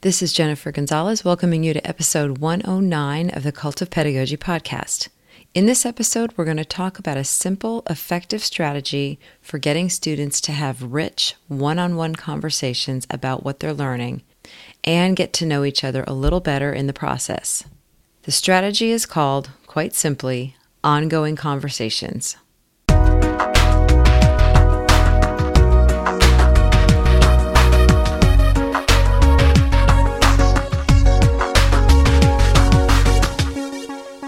This is Jennifer Gonzalez welcoming you to episode 109 of the Cult of Pedagogy podcast. In this episode, we're going to talk about a simple, effective strategy for getting students to have rich, one on one conversations about what they're learning and get to know each other a little better in the process. The strategy is called, quite simply, ongoing conversations.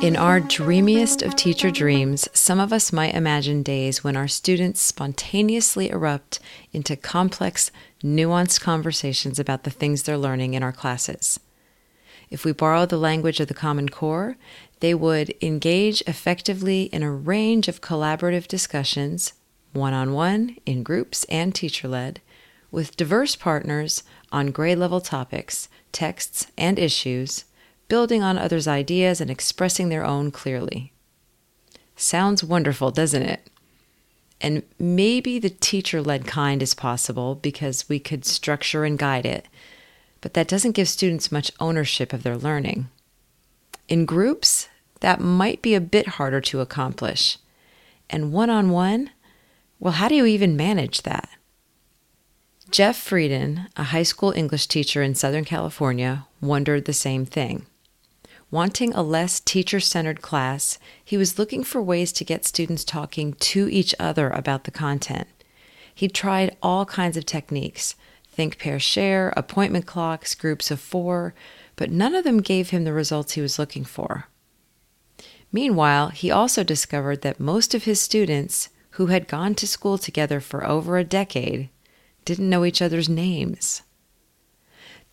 In our dreamiest of teacher dreams, some of us might imagine days when our students spontaneously erupt into complex, nuanced conversations about the things they're learning in our classes. If we borrow the language of the Common Core, they would engage effectively in a range of collaborative discussions, one on one, in groups, and teacher led, with diverse partners on grade level topics, texts, and issues building on others' ideas and expressing their own clearly. Sounds wonderful, doesn't it? And maybe the teacher led kind is possible because we could structure and guide it, but that doesn't give students much ownership of their learning. In groups, that might be a bit harder to accomplish. And one on one, well, how do you even manage that? Jeff Frieden, a high school English teacher in Southern California, wondered the same thing. Wanting a less teacher centered class, he was looking for ways to get students talking to each other about the content. He tried all kinds of techniques think, pair, share, appointment clocks, groups of four, but none of them gave him the results he was looking for. Meanwhile, he also discovered that most of his students, who had gone to school together for over a decade, didn't know each other's names.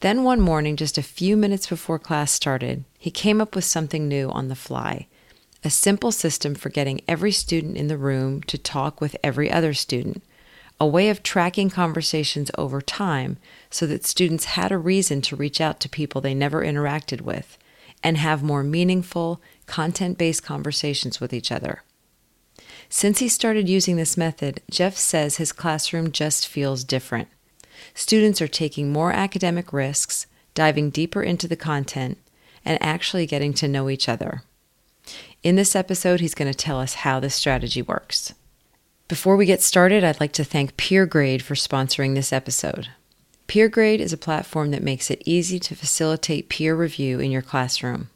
Then one morning, just a few minutes before class started, he came up with something new on the fly a simple system for getting every student in the room to talk with every other student, a way of tracking conversations over time so that students had a reason to reach out to people they never interacted with and have more meaningful, content based conversations with each other. Since he started using this method, Jeff says his classroom just feels different. Students are taking more academic risks, diving deeper into the content, and actually getting to know each other. In this episode, he's going to tell us how this strategy works. Before we get started, I'd like to thank PeerGrade for sponsoring this episode. PeerGrade is a platform that makes it easy to facilitate peer review in your classroom.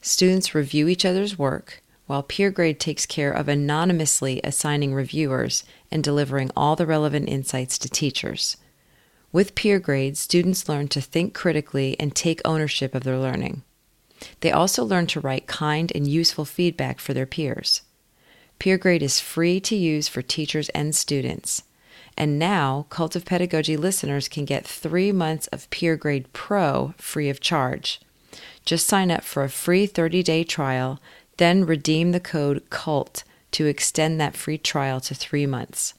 Students review each other's work, while PeerGrade takes care of anonymously assigning reviewers and delivering all the relevant insights to teachers. With peer grades, students learn to think critically and take ownership of their learning. They also learn to write kind and useful feedback for their peers. PeerGrade is free to use for teachers and students. And now, Cult of Pedagogy listeners can get three months of PeerGrade Pro free of charge. Just sign up for a free 30 day trial, then redeem the code CULT to extend that free trial to three months.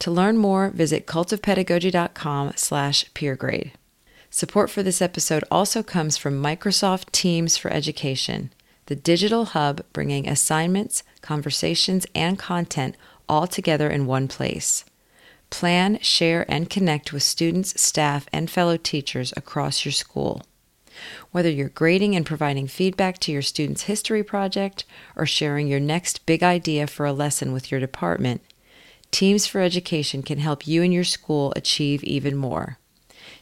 To learn more, visit cultofpedagogy.com slash peergrade. Support for this episode also comes from Microsoft Teams for Education, the digital hub bringing assignments, conversations, and content all together in one place. Plan, share, and connect with students, staff, and fellow teachers across your school. Whether you're grading and providing feedback to your student's history project or sharing your next big idea for a lesson with your department, Teams for Education can help you and your school achieve even more.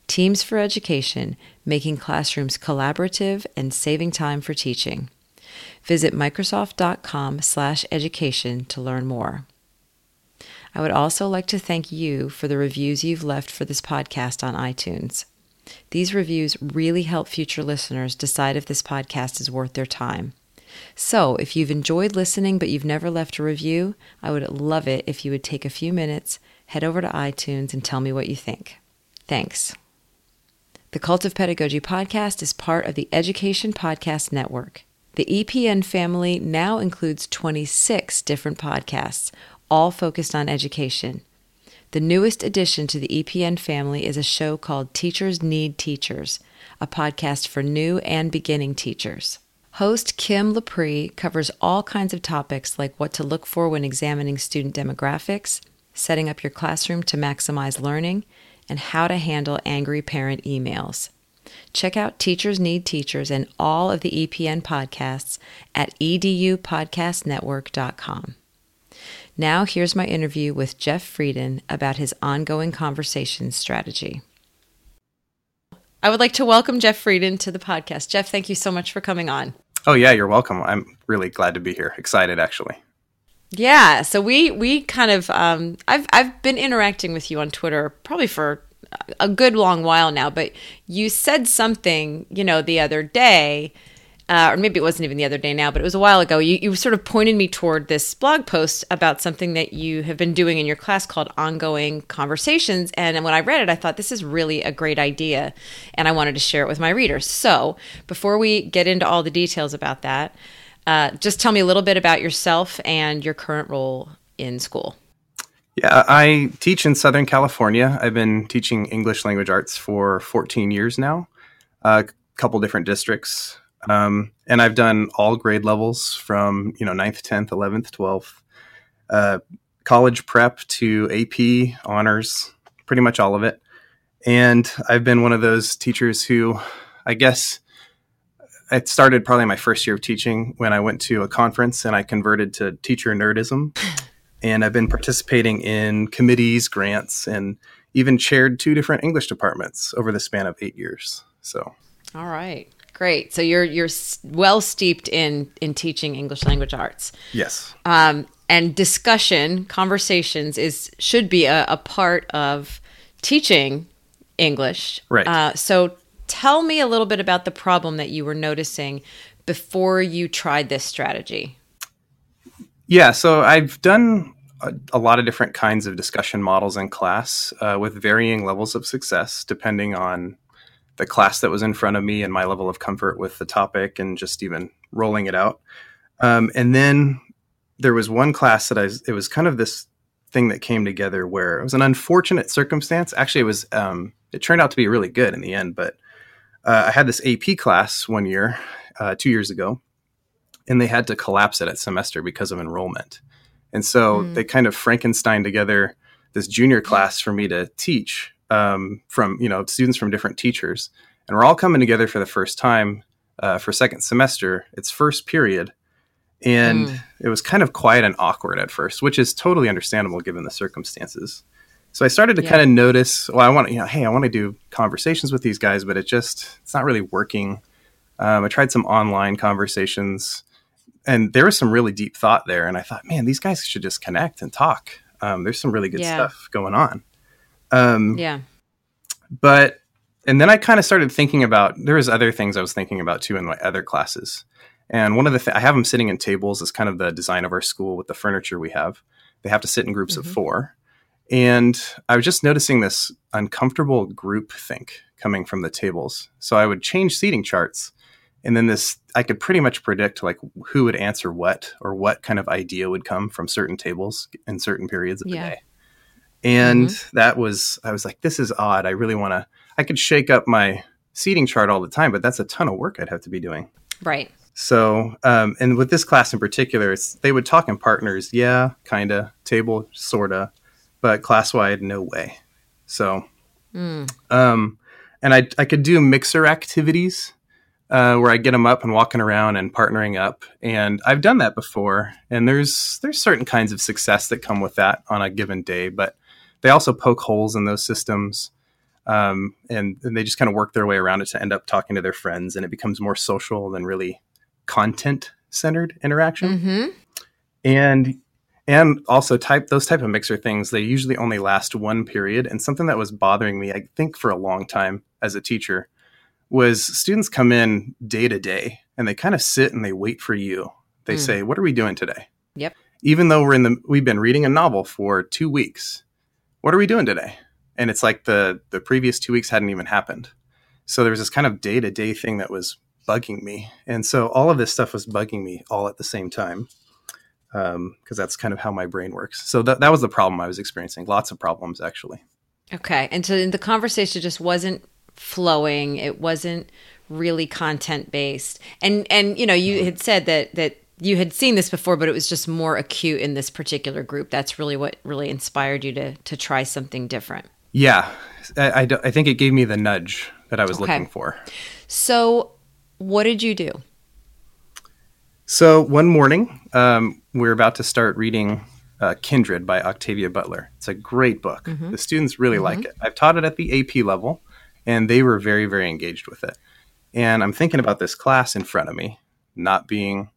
Teams for Education, making classrooms collaborative and saving time for teaching. Visit microsoft.com/education to learn more. I would also like to thank you for the reviews you've left for this podcast on iTunes. These reviews really help future listeners decide if this podcast is worth their time. So, if you've enjoyed listening but you've never left a review, I would love it if you would take a few minutes, head over to iTunes, and tell me what you think. Thanks. The Cult of Pedagogy podcast is part of the Education Podcast Network. The EPN family now includes 26 different podcasts, all focused on education. The newest addition to the EPN family is a show called Teachers Need Teachers, a podcast for new and beginning teachers. Host Kim Lepre covers all kinds of topics like what to look for when examining student demographics, setting up your classroom to maximize learning, and how to handle angry parent emails. Check out Teachers Need Teachers and all of the EPN podcasts at edupodcastnetwork.com. Now, here's my interview with Jeff Frieden about his ongoing conversation strategy. I would like to welcome Jeff Frieden to the podcast. Jeff, thank you so much for coming on. Oh yeah, you're welcome. I'm really glad to be here. Excited actually. Yeah, so we we kind of um, I've I've been interacting with you on Twitter probably for a good long while now, but you said something, you know, the other day, uh, or maybe it wasn't even the other day now, but it was a while ago. You, you sort of pointed me toward this blog post about something that you have been doing in your class called Ongoing Conversations. And when I read it, I thought this is really a great idea, and I wanted to share it with my readers. So before we get into all the details about that, uh, just tell me a little bit about yourself and your current role in school. Yeah, I teach in Southern California. I've been teaching English language arts for 14 years now, a couple different districts. Um, and I've done all grade levels from, you know, 9th, 10th, 11th, 12th, uh, college prep to AP, honors, pretty much all of it. And I've been one of those teachers who, I guess, it started probably my first year of teaching when I went to a conference and I converted to teacher nerdism. and I've been participating in committees, grants, and even chaired two different English departments over the span of eight years. So, all right, great. So you're you're well steeped in in teaching English language arts. Yes. Um, and discussion, conversations is should be a, a part of teaching English. Right. Uh, so tell me a little bit about the problem that you were noticing before you tried this strategy. Yeah, so I've done a, a, lot of different kinds of discussion models in class uh, with varying levels of success depending on the class that was in front of me and my level of comfort with the topic and just even rolling it out. Um, and then there was one class that I it was kind of this thing that came together where it was an unfortunate circumstance. Actually, it was, um, it turned out to be really good in the end, but uh, I had this AP class one year, uh, two years ago, and they had to collapse it at semester because of enrollment. And so mm. they kind of Frankenstein together this junior class for me to teach um, from you know students from different teachers, and we're all coming together for the first time uh, for second semester. It's first period, and mm. it was kind of quiet and awkward at first, which is totally understandable given the circumstances. So I started to yeah. kind of notice, well, I want to, you know, hey, I want to do conversations with these guys, but it just, it's not really working. Um, I tried some online conversations and there was some really deep thought there. And I thought, man, these guys should just connect and talk. Um, there's some really good yeah. stuff going on. Um, yeah. But and then I kind of started thinking about there was other things I was thinking about too in my other classes. And one of the th- I have them sitting in tables is kind of the design of our school with the furniture we have. They have to sit in groups mm-hmm. of four. And I was just noticing this uncomfortable group think coming from the tables. So I would change seating charts and then this i could pretty much predict like who would answer what or what kind of idea would come from certain tables in certain periods of yeah. the day and mm-hmm. that was i was like this is odd i really want to i could shake up my seating chart all the time but that's a ton of work i'd have to be doing right so um, and with this class in particular it's they would talk in partners yeah kinda table sorta but class wide no way so mm. um, and I, I could do mixer activities uh, where I get them up and walking around and partnering up. And I've done that before, and there's there's certain kinds of success that come with that on a given day. But they also poke holes in those systems, um, and, and, they just kind of work their way around it to end up talking to their friends, and it becomes more social than really content centered interaction. Mm-hmm. And and also type those type of mixer things. They usually only last one period, and something that was bothering me, I think, for a long time as a teacher was students come in day to day and they kind of sit and they wait for you. They mm. say, "What are we doing today?" Yep. Even though we're in the we've been reading a novel for 2 weeks. What are we doing today? And it's like the the previous 2 weeks hadn't even happened. So there was this kind of day-to-day thing that was bugging me. And so all of this stuff was bugging me all at the same time. because um, that's kind of how my brain works. So that, that was the problem I was experiencing. Lots of problems, actually. Okay. And so the conversation just wasn't flowing. It wasn't really content based. And and you know, you had said that that you had seen this before, but it was just more acute in this particular group. That's really what really inspired you to to try something different. Yeah, I, I, I think it gave me the nudge that I was Okay. looking for. So, what did you do? So one morning, um, we are about to start reading uh, Kindred by Octavia Butler. It's a great book. The students really like it. I've taught it at the AP level, and they were very, very engaged with it. And I'm thinking about this class in front of me not being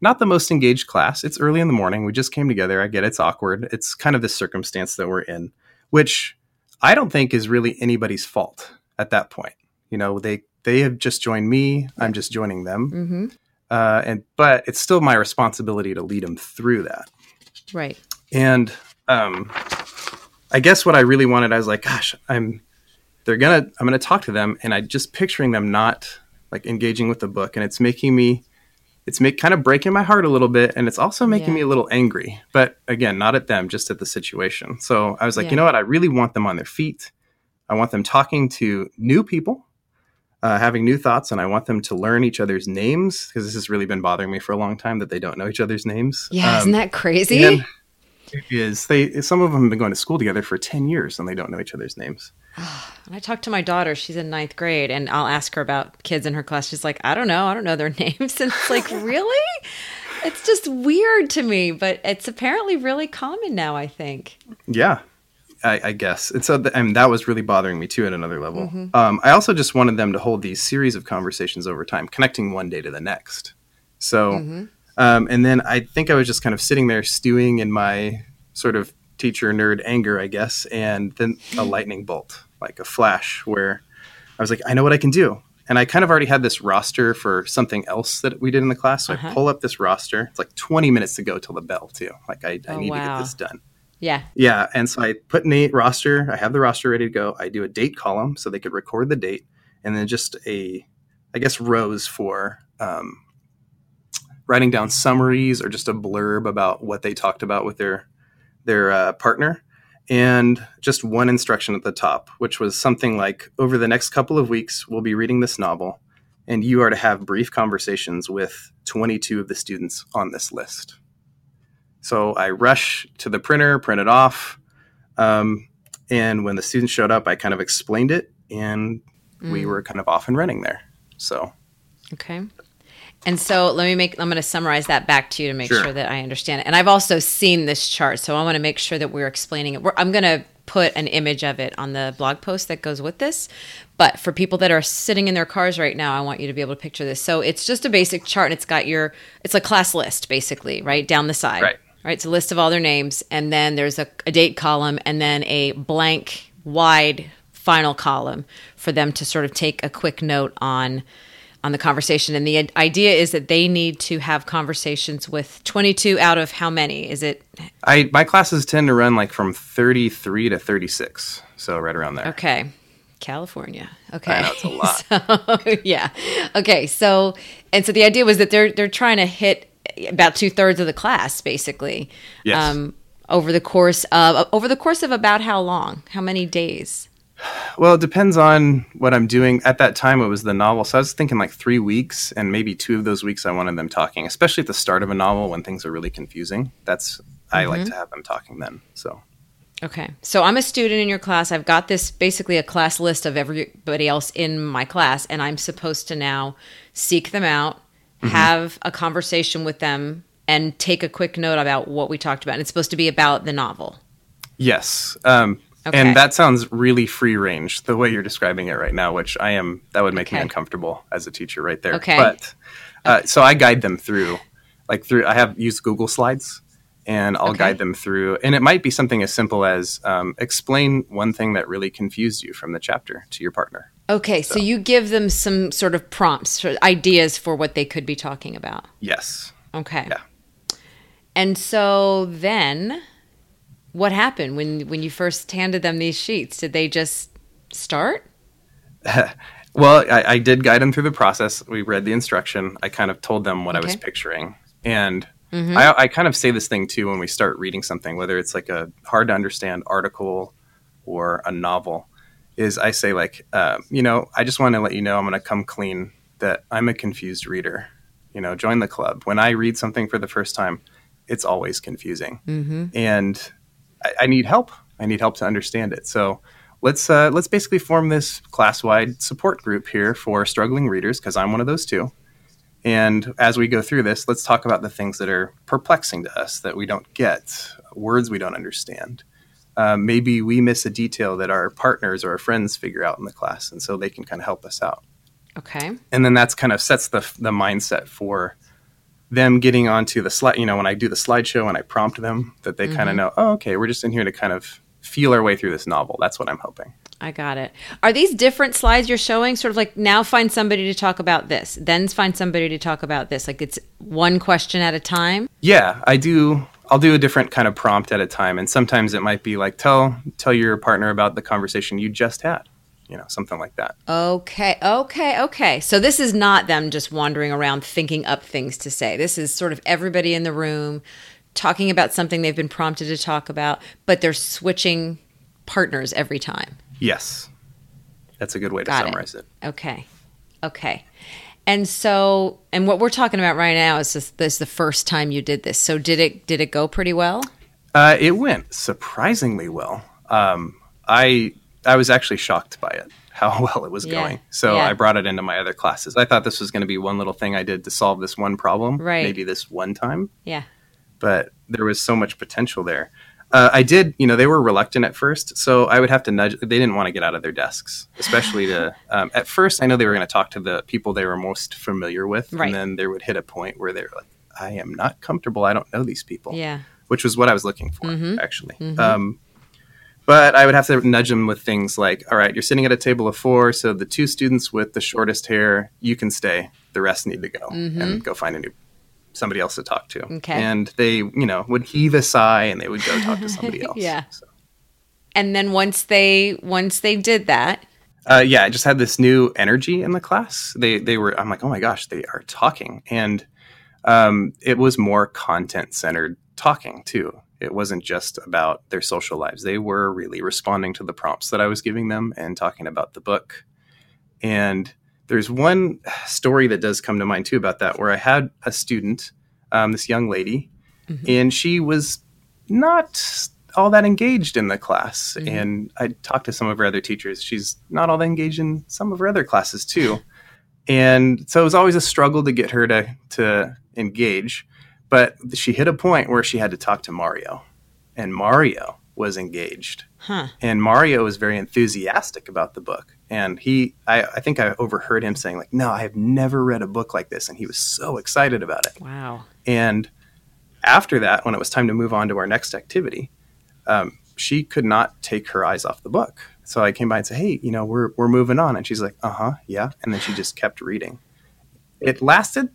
not the most engaged class. It's early in the morning. We just came together. I get it's awkward. It's kind of the circumstance that we're in, which I don't think is really anybody's fault at that point. You know, they they have just joined me. I'm just joining them Mm-hmm. uh, and but it's still my responsibility to lead them through that. Right. And um, I guess what I really wanted, I was like, gosh, I'm they're gonna I'm gonna talk to them, and I just picturing them not like engaging with the book, and it's making me it's make kind of breaking my heart a little bit, and it's also making Yeah. me a little angry. But again, not at them, just at the situation. So I was like, Yeah. you know what? I really want them on their feet. I want them talking to new people uh, having new thoughts, and I want them to learn each other's names because this has really been bothering me for a long time that they don't know each other's names. Yeah, Um, isn't that crazy? it is they? Some of them have been going to school together for ten years, and they don't know each other's names. And I talked to my daughter. She's in ninth grade, and I'll ask her about kids in her class. She's like, I don't know. I don't know their names. And it's like, really? It's just weird to me, but it's apparently really common now, I think. Yeah, I, I guess. And so, th- and that was really bothering me too at another level. Mm-hmm. Um, I also just wanted them to hold these series of conversations over time, connecting one day to the next. So, Mm-hmm. um, and then I think I was just kind of sitting there stewing in my sort of teacher nerd anger, I guess, and then a lightning bolt, like a flash, where I was like, I know what I can do. And I kind of already had this roster for something else that we did in the class. So Uh-huh. I pull up this roster. It's like 20 minutes to go till the bell, too. Like, I, I Oh, need to get this done. Yeah. Yeah, and so I put in a roster. I have the roster ready to go. I do a date column so they could record the date, and then just a, I guess, rows for um, writing down summaries or just a blurb about what they talked about with their their uh, partner, and just one instruction at the top, which was something like, "Over the next couple of weeks, we'll be reading this novel, and you are to have brief conversations with 22 of the students on this list." So I rush to the printer, print it off. Um, and when the students showed up, I kind of explained it, and we were kind of off and running there. So, Okay. And so let me make, I'm going to summarize that back to you to make Sure. sure that I understand it. And I've also seen this chart, so I want to make sure that we're explaining it. We're, I'm going to put an image of it on the blog post that goes with this. But for people that are sitting in their cars right now, I want you to be able to picture this. So it's just a basic chart and it's got your, it's a class list basically, right? Down the side. Right. Right. It's a list of all their names. And then there's a, a date column and then a blank, wide final column for them to sort of take a quick note on on the conversation. And the idea is that they need to have conversations with 22 out of how many? Is it? I my classes tend to run like from 33 to 36, so right around there. okay. California. Okay. Know, it's a lot. so, yeah. Okay so and so the idea was that they're they're trying to hit about two-thirds of the class basically um, Yes. over the course of over the course of about how long? How many days Well, it depends on what I'm doing. At that time, it was the novel, so I was thinking like three weeks, and maybe two of those weeks I wanted them talking, especially at the start of a novel when things are really confusing. That's I like to have them talking then. So Okay. So I'm a student in your class. I've got this basically a class list of everybody else in my class, and I'm supposed to now seek them out, have a conversation with them, and take a quick note about what we talked about. And it's supposed to be about the novel. Yes. Um, Okay. And that sounds really free range the way you're describing it right now, which I am, that would make me uncomfortable as a teacher right there. Okay. But uh, so I guide them through, like through, I have used Google Slides and I'll Okay. guide them through. And it might be something as simple as um, explain one thing that really confused you from the chapter to your partner. Okay. So, you give them some sort of prompts, ideas for what they could be talking about. Yes. Okay. Yeah. And so then what happened when when you first handed them these sheets? Did they just start? Well, I, I did guide them through the process. We read the instruction. I kind of told them what I was picturing. And I, I kind of say this thing too when we start reading something, whether it's like a hard to understand article or a novel, is I say, like, uh, you know, I just want to let you know I'm going to come clean that I'm a confused reader. You know, join the club. When I read something for the first time, it's always confusing. And I, I need help. I need help to understand it. So let's uh, let's basically form this class-wide support group here for struggling readers because I'm one of those too. And as we go through this, let's talk about the things that are perplexing to us that we don't get, words we don't understand. Um, maybe we miss a detail that our partners or our friends figure out in the class, and so they can kind of help us out. Okay. And then that's kind of sets the the mindset for them getting onto the slide. You know, when I do the slideshow and I prompt them, that they mm-hmm. kind of know, oh, okay, we're just in here to kind of feel our way through this novel. That's what I'm hoping. I got it. Are these different slides you're showing? Sort of like now find somebody to talk about this, then find somebody to talk about this. Like it's one question at a time? Yeah, I do. I'll do a different kind of prompt at a time. And sometimes it might be like, tell, tell your partner about the conversation you just had you know, something like that. Okay, okay, okay. So this is not them just wandering around thinking up things to say. This is sort of everybody in the room talking about something they've been prompted to talk about, but they're switching partners every time. Yes. That's a good way Got to summarize it. it. Okay. Okay. And so, and what we're talking about right now is this, this is the first time you did this. So did it did it go pretty well? Uh, it went surprisingly well. Um, I I was actually shocked by it how well it was yeah. going. So yeah. I brought it into my other classes. I thought this was going to be one little thing I did to solve this one problem, right. maybe this one time. Yeah. But there was so much potential there. Uh, I did, you know, they were reluctant at first, so I would have to nudge. They didn't want to get out of their desks, especially to. Um, at first, I know they were going to talk to the people they were most familiar with, right. and then there would hit a point where they were like, "I am not comfortable. I don't know these people." Yeah, which was what I was looking for, mm-hmm. actually. Mm-hmm. Um, but I would have to nudge them with things like, all right, you're sitting at a table of four, so the two students with the shortest hair, you can stay. The rest need to go mm-hmm. and go find a new somebody else to talk to. Okay. And they, you know, would heave a sigh and they would go talk to somebody else. yeah. So. And then once they once they did that, uh, yeah, I just had this new energy in the class. They they were. I'm like, oh my gosh, they are talking, and um, it was more content centered talking too. It wasn't just about their social lives. They were really responding to the prompts that I was giving them and talking about the book. And there's one story that does come to mind too about that, where I had a student, um, this young lady, mm-hmm. and she was not all that engaged in the class. Mm-hmm. And I talked to some of her other teachers. She's not all that engaged in some of her other classes too. and so it was always a struggle to get her to to engage. But she hit a point where she had to talk to Mario, and Mario was engaged. Huh. And Mario was very enthusiastic about the book. And he, I, I, think I overheard him saying, like, no, I have never read a book like this. And he was so excited about it. Wow. And after that, when it was time to move on to our next activity, um, she could not take her eyes off the book. So I came by and said, hey, you know, we're, we're moving on. And she's like, uh huh, yeah. And then she just kept reading. It lasted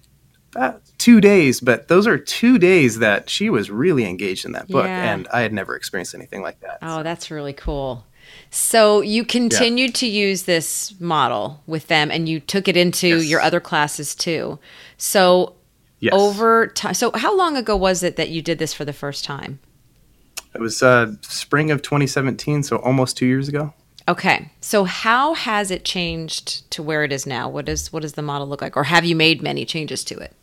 about two days, but those are two days that she was really engaged in that book, yeah. and I had never experienced anything like that. Oh, that's really cool. So you continued yeah. to use this model with them, and you took it into yes. your other classes too. So yes. over time, so how long ago was it that you did this for the first time? It was uh, spring of 2017, so almost two years ago. Okay. So how has it changed to where it is now? What does what does the model look like or have you made many changes to it?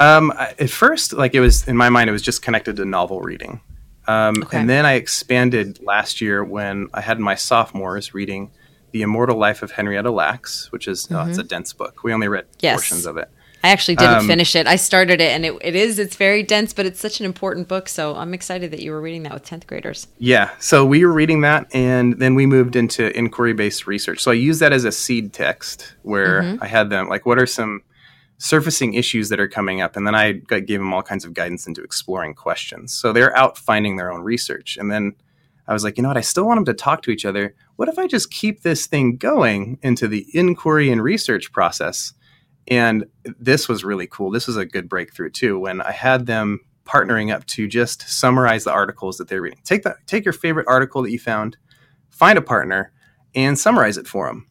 Um, at first, like it was in my mind, it was just connected to novel reading, um, okay. and then I expanded last year when I had my sophomores reading "The Immortal Life of Henrietta Lacks," which is mm-hmm. oh, it's a mm-hmm. dense book. We only read yes. portions of it. I actually didn't um, finish it. I started it, and it, it is it's very dense, but it's such an important book. So I'm excited that you were reading that with tenth graders. Yeah, so we were reading that, and then we moved into inquiry based research. So I used that as a seed text where mm-hmm. I had them like, what are some surfacing issues that are coming up. And then I gave them all kinds of guidance into exploring questions. So they're out finding their own research. And then I was like, you know what? I still want them to talk to each other. What if I just keep this thing going into the inquiry and research process? And this was really cool. This was a good breakthrough too. When I had them partnering up to just summarize the articles that they're reading. Take that, take your favorite article that you found, find a partner, and summarize it for them.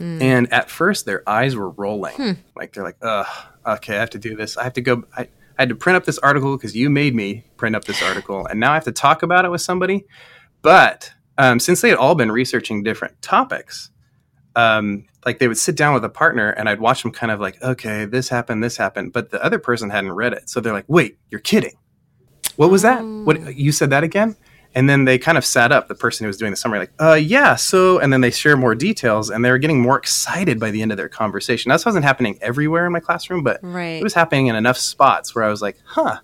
Mm. And at first, their eyes were rolling. Hmm. Like they're like, "Ugh, okay, I have to do this. I have to go. I, I had to print up this article because you made me print up this article, and now I have to talk about it with somebody." But um, since they had all been researching different topics, um, like they would sit down with a partner, and I'd watch them kind of like, "Okay, this happened, this happened," but the other person hadn't read it, so they're like, "Wait, you're kidding? What was that? What oh. you said that again?" And then they kind of sat up, the person who was doing the summary, like, uh, yeah, so, and then they share more details and they were getting more excited by the end of their conversation. That wasn't happening everywhere in my classroom, but Right. it was happening in enough spots where I was like, huh,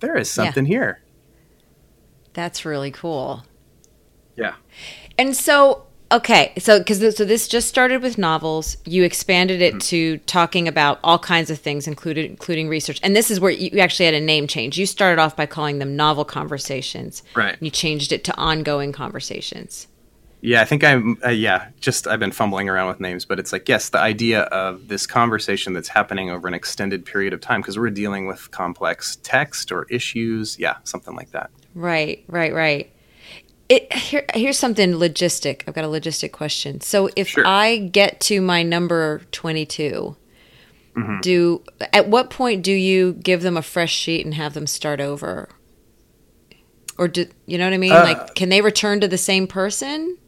there is Yeah. something here. That's really cool. Yeah. And so, okay, so because so this just started with novels, you expanded Mm-hmm. it to talking about all kinds of things, included including research. And this is where you actually had a name change. You started off by calling them novel conversations. Right. You changed it to ongoing conversations. Yeah, I think I'm. Uh, yeah, just I've been fumbling around with names, but it's like yes, the idea of this conversation that's happening over an extended period of time because we're dealing with complex text or issues. Yeah, something like that. Right, right, right. It here here's something logistic. I've got a logistic question. So if Sure. I get to my number 22, Mm-hmm. do at what point do you give them a fresh sheet and have them start over? Or do you know what I mean? Uh, like can they return to the same person?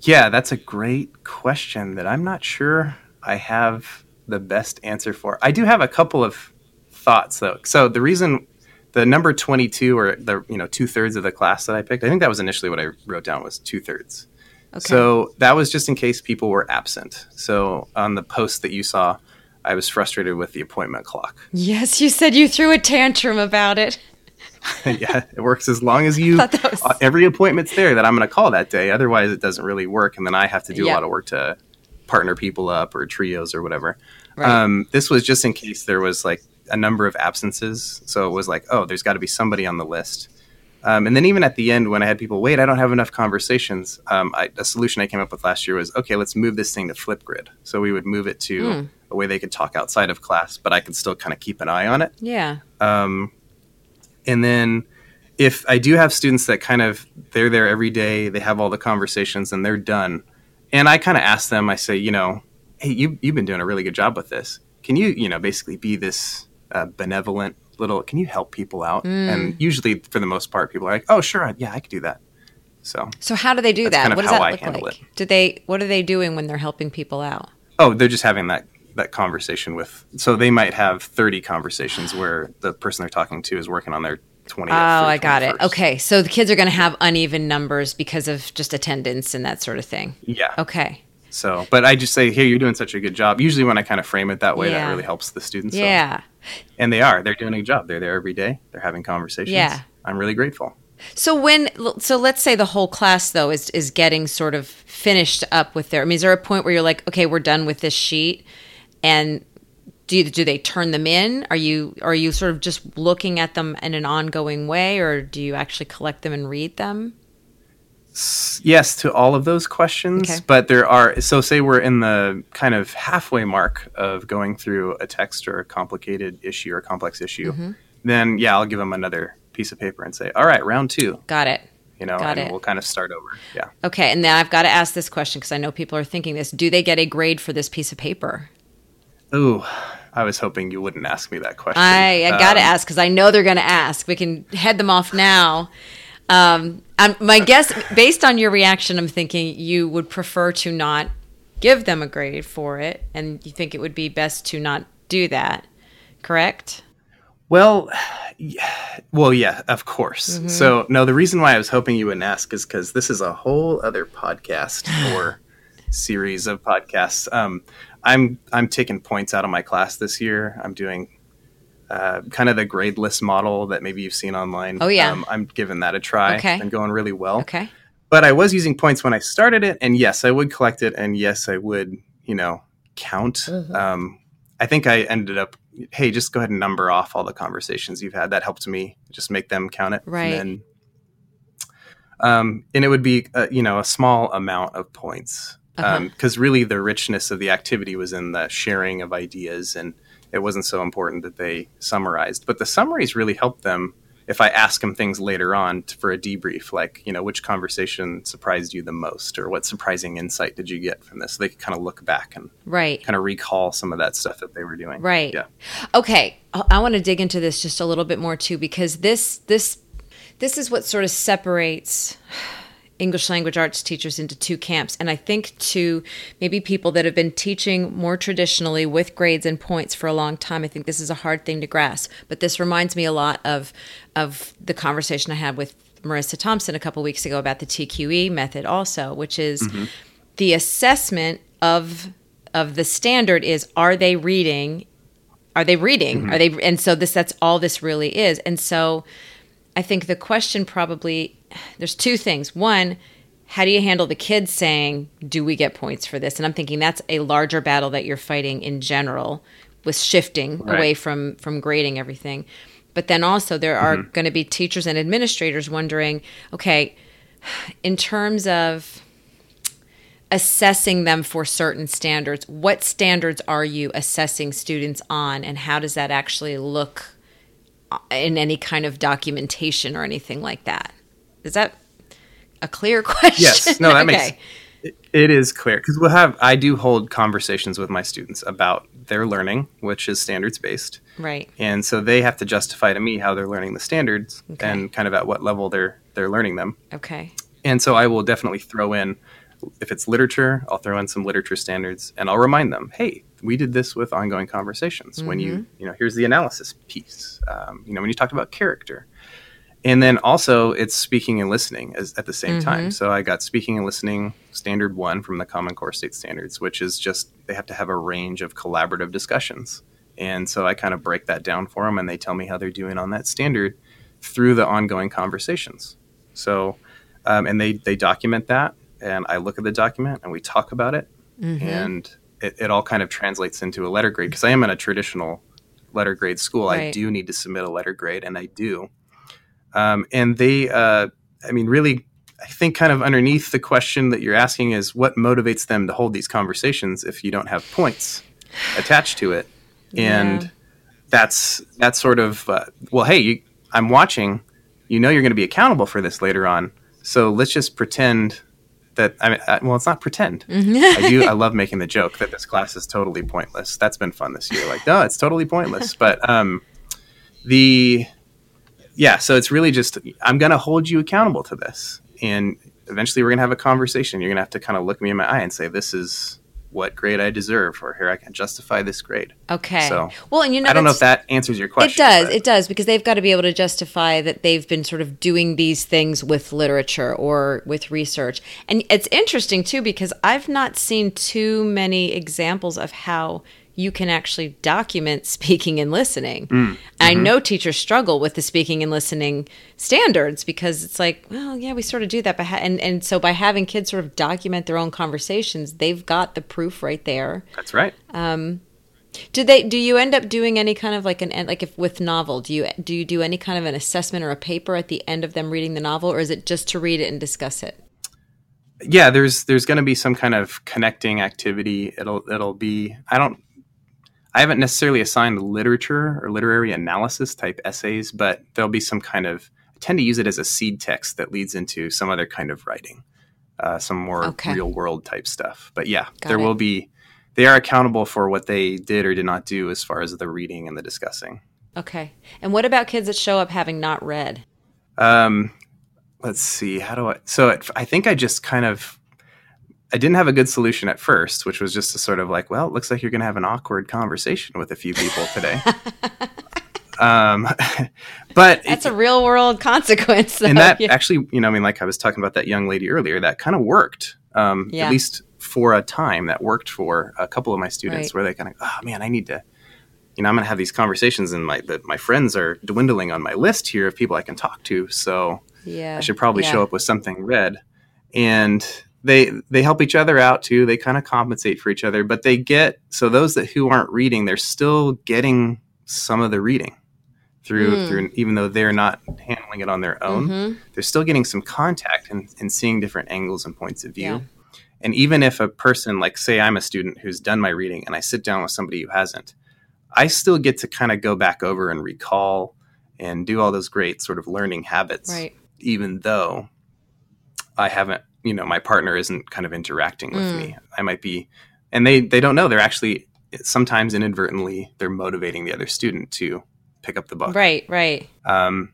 Yeah, that's a great question that I'm not sure I have the best answer for. I do have a couple of thoughts though. So the reason the number 22 or the you know two thirds of the class that I picked, I think that was initially what I wrote down was two thirds. Okay. So that was just in case people were absent. So on the post that you saw, I was frustrated with the appointment clock. yes, you said you threw a tantrum about it. yeah, it works as long as you was- uh, every appointment's there that I'm going to call that day. Otherwise, it doesn't really work, and then I have to do Yeah. a lot of work to partner people up or trios or whatever. Right. Um, this was just in case there was like a number of absences, so it was like, oh, there's got to be somebody on the list. Um, and then even at the end, when I had people wait, I don't have enough conversations. Um, I, a solution I came up with last year was okay, let's move this thing to Flipgrid. So we would move it to Hmm. a way they could talk outside of class, but I could still kind of keep an eye on it. Yeah. Um, and then if I do have students that kind of they're there every day, they have all the conversations and they're done, and I kind of ask them, I say, you know, hey, you you've been doing a really good job with this. Can you, you know, basically be this uh, benevolent little? Can you help people out? And usually, for the most part, people are like, oh, sure, yeah, I could do that. So, So how do they do that? kind of what does how that I look handle like? it. Do they what are they doing when they're helping people out? oh, they're just having that that conversation with. So they might have thirty conversations where the person they're talking to is working on their 20th. Oh, I got it. Okay. So the kids are going to have uneven numbers because of just attendance and that sort of thing. Yeah. Okay. So, but I just say, hey, you're doing such a good job. Usually, when I kind of frame it that way, Yeah. that really helps the students. Yeah. and they are. They're doing a job. They're there every day. They're having conversations. Yeah. I'm really grateful. So when so let's say the whole class though is is getting sort of finished up with their I mean is there a point where you're like okay we're done with this sheet and do you, do they turn them in are you are you sort of just looking at them in an ongoing way or do you actually collect them and read them? Yes to all of those questions, Okay. but there are. So, say we're in the kind of halfway mark of going through a text or a complicated issue or complex issue. Mm-hmm. Then, yeah, I'll give them another piece of paper and say, "All right, round two. Got it. You know, Got and it. we'll kind of start over. Yeah. Okay, and then I've got to ask this question because I know people are thinking this. Do they get a grade for this piece of paper? Ooh, I was hoping you wouldn't ask me that question. I, I got to Um, ask because I know they're going to ask. We can head them off now. Um, my guess, based on your reaction, I'm thinking you would prefer to not give them a grade for it, and you think it would be best to not do that. Correct? Well, yeah, well, yeah, of course. Mm-hmm. So, no, the reason why I was hoping you wouldn't ask is because this is a whole other podcast or series of podcasts. Um, I'm I'm taking points out of my class this year. I'm doing uh, kind of the gradeless model that maybe you've seen online. Oh, yeah. um, I'm giving that a try. Okay. and going really well. Okay. But I was using points when I started it, and yes, I would collect it, and yes, I would, you know, count. Mm-hmm. Um, I think I ended up, hey, just go ahead and number off all the conversations you've had. That helped me just make them count it. Right. And, then, um, and it would be, uh, you know, a small amount of points Uh-huh. because really the richness of the activity was in the sharing of ideas, and it wasn't so important that they summarized. But the summaries really helped them if I ask them things later on for a debrief, like, you know, which conversation surprised you the most, or what surprising insight did you get from this? So they could kind of look back and Right. kind of recall some of that stuff that they were doing. Right. Yeah. Okay. I- I want to dig into this just a little bit more too, because this this this is what sort of separates English language arts teachers into two camps. And I think to maybe people that have been teaching more traditionally with grades and points for a long time, I think this is a hard thing to grasp. But this reminds me a lot of of the conversation I had with Marisa Thompson a couple weeks ago about the TQE method also, which is mm-hmm. the assessment of of the standard is are they reading are they reading mm-hmm. are they and so this that's all this really is and so i think the question probably there's two things one how do you handle the kids saying do we get points for this and i'm thinking that's a larger battle that you're fighting in general with shifting right. away from from grading everything but then also there are mm-hmm. going to be teachers and administrators wondering okay in terms of assessing them for certain standards. What standards are you assessing students on, and how does that actually look in any kind of documentation or anything like that? Is that a clear question? Yes. No, that okay. makes it is clear because we'll have I do hold conversations with my students about their learning, which is standards based, right? And so they have to justify to me how they're learning the standards okay. and kind of at what level they're they're learning them. Okay. And so I will definitely throw in if it's literature, I'll throw in some literature standards and I'll remind them, hey, we did this with ongoing conversations. Mm-hmm. When you, mm-hmm. you know, here's the analysis piece. Um, you know, when you talked about character. And then also it's speaking and listening as, at the same mm-hmm. time. So I got speaking and listening standard one from the Common Core State Standards, which is just they have to have a range of collaborative discussions. And so I kind of break that down for them and they tell me how they're doing on that standard through the ongoing conversations. So, um, and they, they document that and I look at the document and we talk about it, mm-hmm. and it, it, all kind of translates into a letter grade because I am in a traditional letter grade school. Right. I do need to submit a letter grade, and I do. Um, and they, uh, I mean, really, I think kind of underneath the question that you're asking is what motivates them to hold these conversations if you don't have points attached to it, and yeah. that's that's sort of uh, well, hey, you, I'm watching. You know, you're going to be accountable for this later on. So let's just pretend that I mean, I, well, it's not pretend. I do. I love making the joke that this class is totally pointless. That's been fun this year. Like, no, it's totally pointless. But um, the yeah, so it's really just I'm going to hold you accountable to this, and eventually we're going to have a conversation. You're going to have to kind of look me in my eye and say, this is what grade I deserve, or here I can justify this grade. Okay. So, well, and you know, I don't know if that answers your question. It does. But. It does because they've got to be able to justify that they've been sort of doing these things with literature or with research. And it's interesting too because I've not seen too many examples of how you can actually document speaking and listening. Mm. I mm-hmm. know teachers struggle with the speaking and listening standards because it's like, well, yeah, we sort of do that, but ha- and and so by having kids sort of document their own conversations, they've got the proof right there. That's right. Um, do they? Do you end up doing any kind of like an like if with novel? Do you do you do any kind of an assessment or a paper at the end of them reading the novel, or is it just to read it and discuss it? yeah there's there's going to be some kind of connecting activity it'll it'll be i don't I haven't necessarily assigned literature or literary analysis type essays, but there'll be some kind of, I tend to use it as a seed text that leads into some other kind of writing, uh, some more okay. real world type stuff. But yeah, Got there it. will be, they are accountable for what they did or did not do as far as the reading and the discussing. Okay. And what about kids that show up having not read? Um, let's see. How do I? So it, I think I just kind of I didn't have a good solution at first, which was just to sort of like, well, it looks like you're going to have an awkward conversation with a few people today. um, but that's it, a real world consequence. Though. And that yeah. actually, you know, I mean, like I was talking about that young lady earlier, that kind of worked. Um, yeah. At least for a time, that worked for a couple of my students, right. where they kind of, oh man, I need to, you know, I'm going to have these conversations, and my my friends are dwindling on my list here of people I can talk to. So yeah, I should probably yeah. show up with something read. And they they help each other out too. They kind of compensate for each other, but they get so those that who aren't reading, they're still getting some of the reading through mm. through even though they're not handling it on their own. Mm-hmm. They're still getting some contact and, and seeing different angles and points of view. Yeah. And even if a person like say I'm a student who's done my reading and I sit down with somebody who hasn't, I still get to kind of go back over and recall and do all those great sort of learning habits, right. even though I haven't you know my partner isn't kind of interacting with mm. me i might be and they they don't know. They're actually sometimes inadvertently they're motivating the other student to pick up the book. Right right. Um,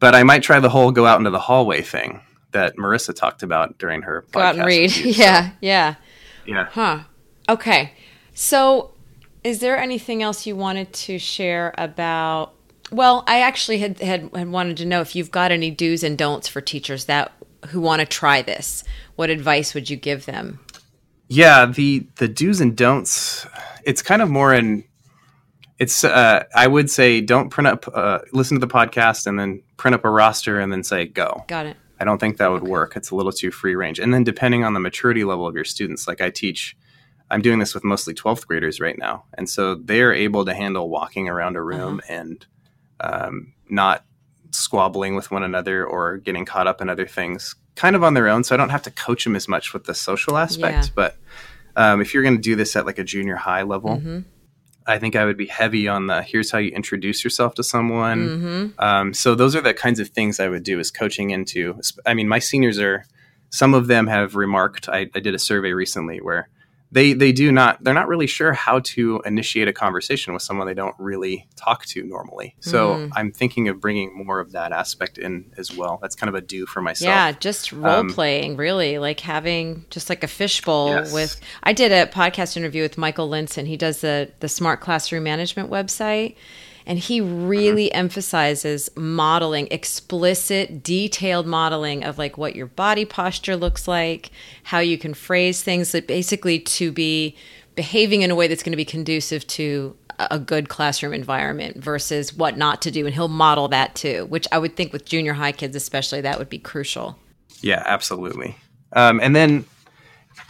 but i might try the whole go out into the hallway thing that marisa talked about during her go out and read. you, yeah so. yeah. Yeah. Huh. Okay. So is there anything else you wanted to share about Well, I actually had, had, had wanted to know if you've got any do's and don'ts for teachers that who want to try this. What advice would you give them? Yeah, the the do's and don'ts. It's kind of more in. It's uh, I would say don't print up, uh, listen to the podcast, and then print up a roster, and then say go. Got it. I don't think that would work. It's a little too free range. And then depending on the maturity level of your students, like I teach, I'm doing this with mostly 12th graders right now, and so they're able to handle walking around a room uh-huh. and um, not squabbling with one another or getting caught up in other things kind of on their own. So I don't have to coach them as much with the social aspect. Yeah. But um, if you're going to do this at like a junior high level, mm-hmm. I think I would be heavy on the here's how you introduce yourself to someone. Mm-hmm. Um, so those are the kinds of things I would do is coaching into. I mean, my seniors are, some of them have remarked, I, I did a survey recently where they they do not they're not really sure how to initiate a conversation with someone they don't really talk to normally. So mm. i'm thinking of bringing more of that aspect in as well. That's kind of a do for myself. Yeah just role um, playing really like having just like a fishbowl yes. with i did a podcast interview with michael linsin. He does the the smart classroom management website and he really mm-hmm. emphasizes modeling, explicit, detailed modeling of like what your body posture looks like, how you can phrase things that basically to be behaving in a way that's going to be conducive to a good classroom environment versus what not to do. And he'll model that too, which I would think with junior high kids, especially, that would be crucial. Yeah, absolutely. Um, and then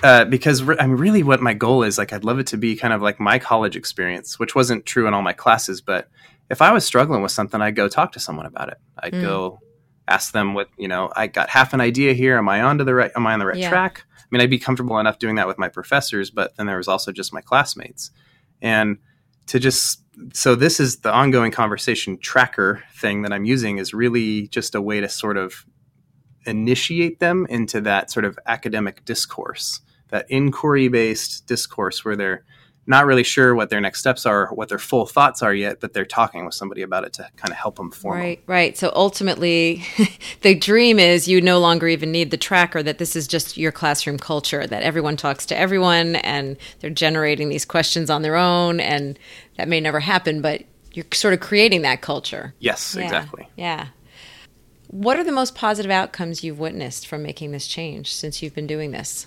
uh, because re- I'm really, what my goal is like, I'd love it to be kind of like my college experience, which wasn't true in all my classes. But if I was struggling with something, I'd go talk to someone about it. I'd mm. go ask them what you know. I got half an idea here. Am I on to the right? Am I on the right yeah. track? I mean, I'd be comfortable enough doing that with my professors, but then there was also just my classmates, and to just so this is the ongoing conversation tracker thing that I'm using is really just a way to sort of initiate them into that sort of academic discourse, that inquiry based discourse where they're not really sure what their next steps are, what their full thoughts are yet, but they're talking with somebody about it to kind of help them form. Right, them. right. So ultimately, the dream is you no longer even need the tracker, that this is just your classroom culture, that everyone talks to everyone and they're generating these questions on their own. And that may never happen, but you're sort of creating that culture. Yes, yeah, exactly. Yeah. What are the most positive outcomes you've witnessed from making this change since you've been doing this?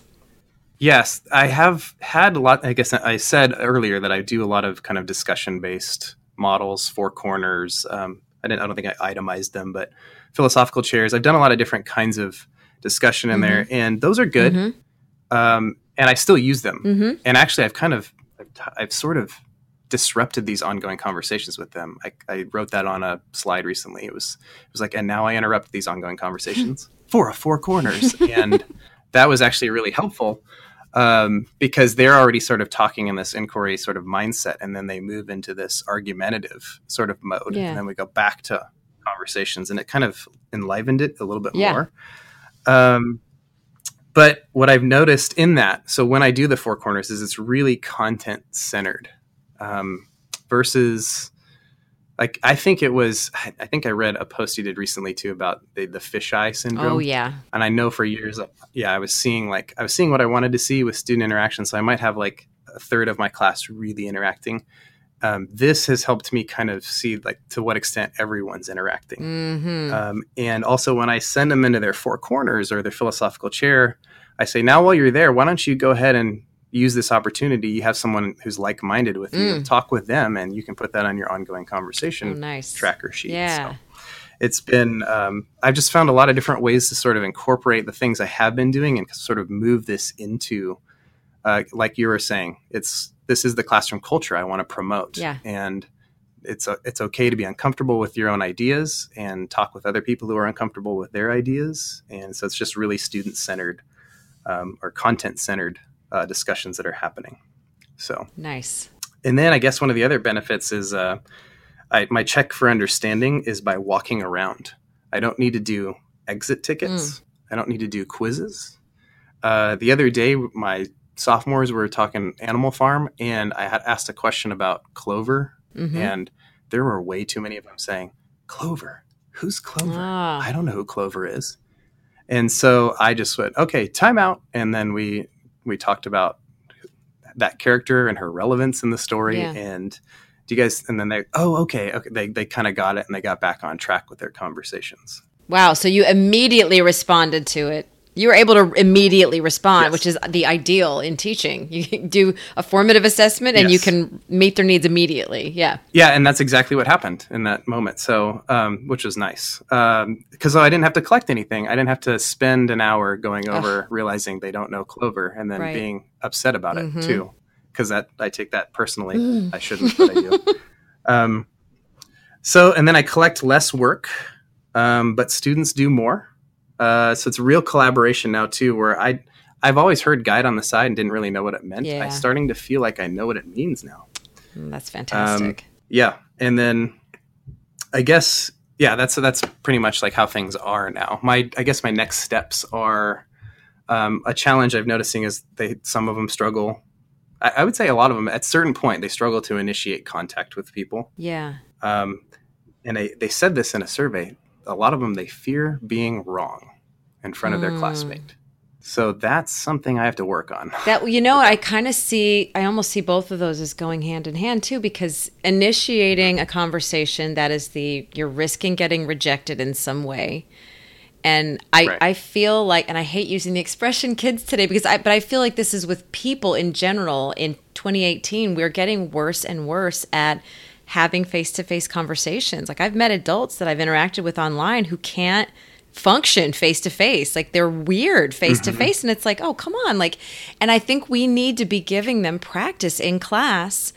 Yes, I have had a lot. I guess I said earlier that I do a lot of kind of discussion based models, four corners. Um, I didn't. I don't think I itemized them, but philosophical chairs. I've done a lot of different kinds of discussion in mm-hmm. there, and those are good. Mm-hmm. Um, and I still use them. Mm-hmm. And actually, I've kind of, I've, I've sort of disrupted these ongoing conversations with them. I, I, wrote that on a slide recently. It was it was like, and now I interrupt these ongoing conversations for a four corners, and that was actually really helpful um, because they're already sort of talking in this inquiry sort of mindset, and then they move into this argumentative sort of mode, yeah. and then we go back to conversations, and it kind of enlivened it a little bit yeah. more. Um, but what I've noticed in that, so when I do the four corners, is it's really content centered um, versus like I think it was I think I read a post you did recently too about the the fisheye syndrome. Oh yeah. And I know for years yeah, I was seeing like I was seeing what I wanted to see with student interaction. So I might have like a third of my class really interacting. Um, this has helped me kind of see like to what extent everyone's interacting. Mm-hmm. Um, and also when I send them into their four corners or their philosophical chair, I say, now while you're there, why don't you go ahead and use this opportunity you have someone who's like-minded with you mm. talk with them and you can put that on your ongoing conversation oh, nice. tracker sheet yeah. So it's been um, i've just found a lot of different ways to sort of incorporate the things i have been doing and sort of move this into uh, like you were saying it's this is the classroom culture i want to promote yeah. and it's a, it's okay to be uncomfortable with your own ideas and talk with other people who are uncomfortable with their ideas and so it's just really student centered um, or content centered uh, discussions that are happening. So nice. And then I guess one of the other benefits is uh, I, my check for understanding is by walking around. I don't need to do exit tickets. Mm. I don't need to do quizzes. Uh, the other day, my sophomores were talking Animal Farm, and I had asked a question about Clover, mm-hmm. and there were way too many of them saying, Clover, who's Clover? Ah. I don't know who Clover is. And so I just went, okay, time out. And then we we talked about that character and her relevance in the story yeah. and do you guys and then they oh okay okay they, they kind of got it and they got back on track with their conversations wow so you immediately responded to it you were able to immediately respond Yes. which is the ideal in teaching. You do a formative assessment and you can meet their needs immediately. Yeah. Yeah and that's exactly what happened in that moment. So um, which was nice. Because i didn't have to collect anything. I didn't have to spend an hour going over realizing they don't know clover and then Right. being upset about it Mhm. too. Because that i take that personally. I shouldn't but i do. Um, so and then i collect less work um, but students do more uh, so it's a real collaboration now too where i i've always heard guide on the side and didn't really know what it meant Yeah. i'm starting to feel like i know what it means now Mm, that's fantastic yeah, and then I guess yeah, that's that's pretty much like how things are now. My I guess my next steps are um, a challenge I've noticing is they some of them struggle. I, I would say a lot of them at a certain point they struggle to initiate contact with people. yeah Um, and they, they said this in a survey. A lot of them they fear being wrong in front of their Mm. classmate. So that's something I have to work on. That you know, I kind of see. I almost see both of those as going hand in hand too, because initiating a conversation that is the you're risking getting rejected in some way, and I Right. I feel like, and I hate using the expression "kids" today because I, but I feel like this is with people in general. In 2018, we're getting worse and worse at having face to face conversations. Like I've met adults that I've interacted with online who can't function face to face. Like they're weird face to face. And it's like, oh, come on. Like, and I think we need to be giving them practice in class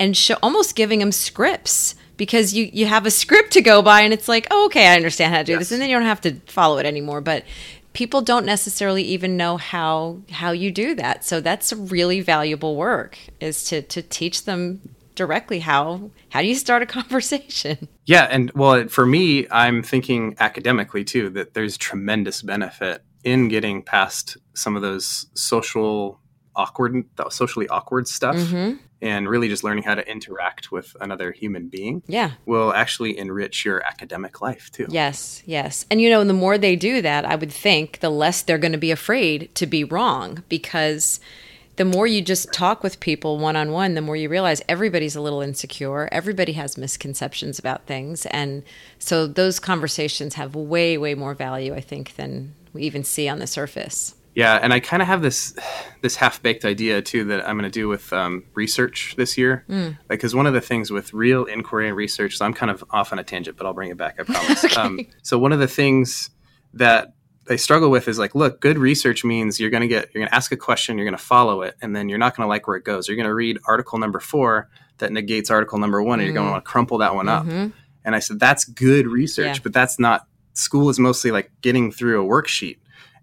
and show, almost giving them scripts because you, you have a script to go by and it's like, oh, okay, I understand how to do this. And then you don't have to follow it anymore. But people don't necessarily even know how how you do that. So that's really valuable work is to to teach them directly how how do you start a conversation. Yeah, and well, for me, I'm thinking academically too that there's tremendous benefit in getting past some of those social awkward, socially awkward stuff, Mhm. and really just learning how to interact with another human being Yeah. will actually enrich your academic life too. Yes, yes. And you know, the more they do that, I would think the less they're going to be afraid to be wrong because the more you just talk with people one on one, the more you realize everybody's a little insecure. Everybody has misconceptions about things. And so those conversations have way, way more value, I think, than we even see on the surface. Yeah, and I kind of have this this half baked idea too that I'm going to do with um, research this year. Mm. Because one of the things with real inquiry and research, so I'm kind of off on a tangent, but I'll bring it back. I promise. um, so one of the things that they struggle with is like, look, good research means you're going to get you're going to ask a question, you're going to follow it, and then you're not going to like where it goes. You're going to read article number four that negates article number one, and you're going to want to crumple that one up. Mhm. And I said, that's good research, Yeah. but that's not school is mostly like getting through a worksheet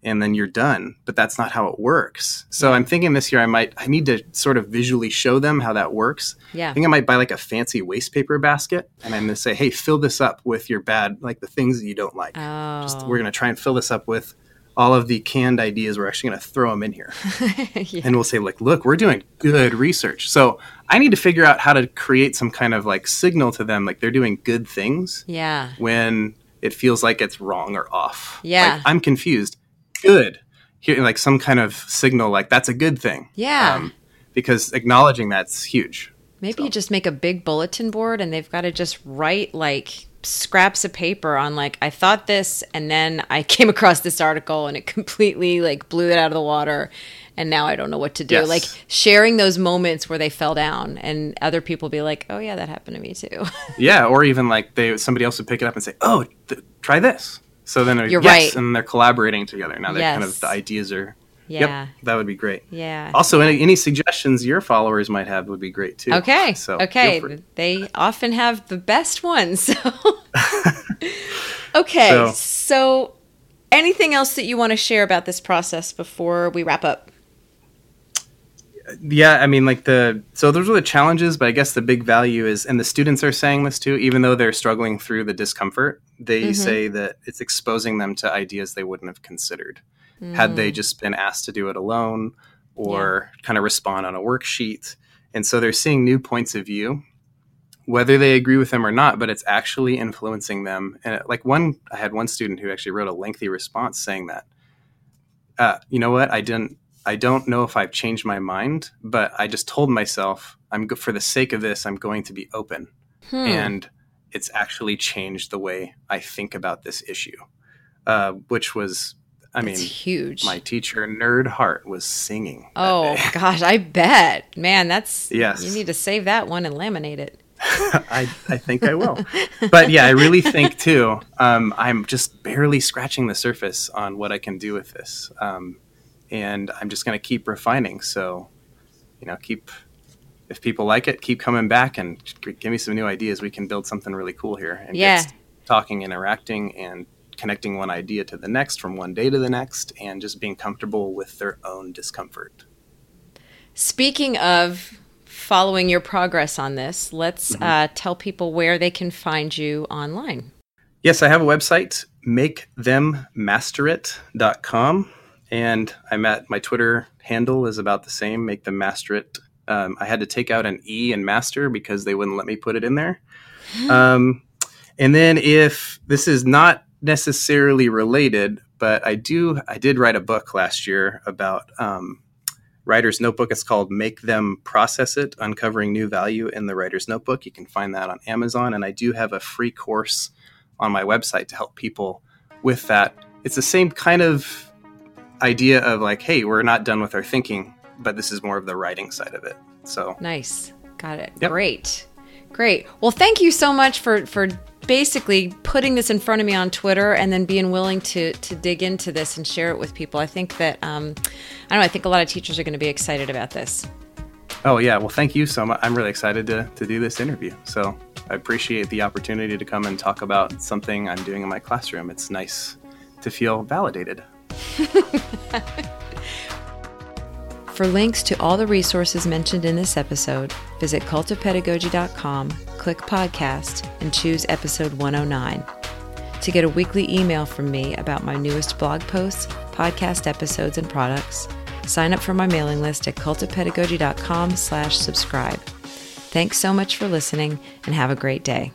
and then you're done. But that's not how it works. So I'm thinking this year I might I need to sort of visually show them how that works. Yeah. I think I might buy like a fancy waste paper basket and I'm gonna say, hey, fill this up with your bad like the things that you don't like. Oh. Just, we're gonna try and fill this up with all of the canned ideas. We're actually gonna throw them in here. yeah. and we'll say like look we're doing good research so i need to figure out how to create some kind of like signal to them like they're doing good things yeah. when it feels like it's wrong or off Yeah. Like, i'm confused good here like some kind of signal like that's a good thing Um, Yeah. because acknowledging that's huge Maybe you just make a big bulletin board and they've got to just write like scraps of paper on like I thought this and then I came across this article and it completely like blew it out of the water and now I don't know what to do. Yes. Like sharing those moments where they fell down and other people be like, "Oh yeah, that happened to me too." yeah or even like they somebody else would pick it up and say oh th- try this so then they're You're yes, right. and they're collaborating together now they're kind of the ideas are yeah. yep that would be great Yeah. Also, any, any suggestions your followers might have would be great too. Okay. So okay. They often have the best ones. So. okay. So- So. anything else that you want to share about this process before we wrap up? Yeah, I mean, like the so those are the challenges, but I guess the big value is, and the students are saying this too, even though they're struggling through the discomfort, they Mhm. say that it's exposing them to ideas they wouldn't have considered had Mm. they just been asked to do it alone or kind of respond on a worksheet. And so they're seeing new points of view, whether they agree with them or not, but it's actually influencing them. And it- like one, I had one student who actually wrote a lengthy response saying that, uh, you know what, I didn't, I don't know if I've changed my mind, but I just told myself I'm for the sake of this, I'm going to be open. Hmm. And it's actually changed the way I think about this issue, uh, which was I mean, huge. My teacher, Nerd Heart, was singing. Oh gosh, I bet, man. That's yes. You need to save that one and laminate it. I, I think I will. but yeah, I really think too. Um, I'm just barely scratching the surface on what I can do with this, um, and I'm just going to keep refining. So, you know, keep if people like it, keep coming back and give me some new ideas. We can build something really cool here and yeah. talking, interacting, and connecting one idea to the next from one day to the next, and just being comfortable with their own discomfort. Speaking of following your progress on this, let's mm-hmm. uh, tell people where they can find you online. Yes, I have a website, makethemmasterit.com. And I'm at my Twitter handle is about the same, make them master it. Um, I had to take out an E in master because they wouldn't let me put it in there. Um, and then if this is not necessarily related, but I do, I did write a book last year about um, writer's notebook. It's called Make Them Process It Uncovering New Value in the Writer's Notebook. You can find that on Amazon. And I do have a free course on my website to help people with that. It's the same kind of idea of like, hey, we're not done with our thinking, but this is more of the writing side of it. So nice. Got it. Yep. Great. Great. Well, thank you so much for for basically putting this in front of me on Twitter and then being willing to to dig into this and share it with people. I think that um, I don't know. I think a lot of teachers are going to be excited about this. Oh yeah, well, thank you so much. I'm really excited to to do this interview. So I appreciate the opportunity to come and talk about something I'm doing in my classroom. It's nice to feel validated. For links to all the resources mentioned in this episode, visit cultofpedagogy.com, click podcast, and choose episode 109. To get a weekly email from me about my newest blog posts, podcast episodes, and products, sign up for my mailing list at cultofpedagogy.com slash subscribe. Thanks so much for listening and have a great day.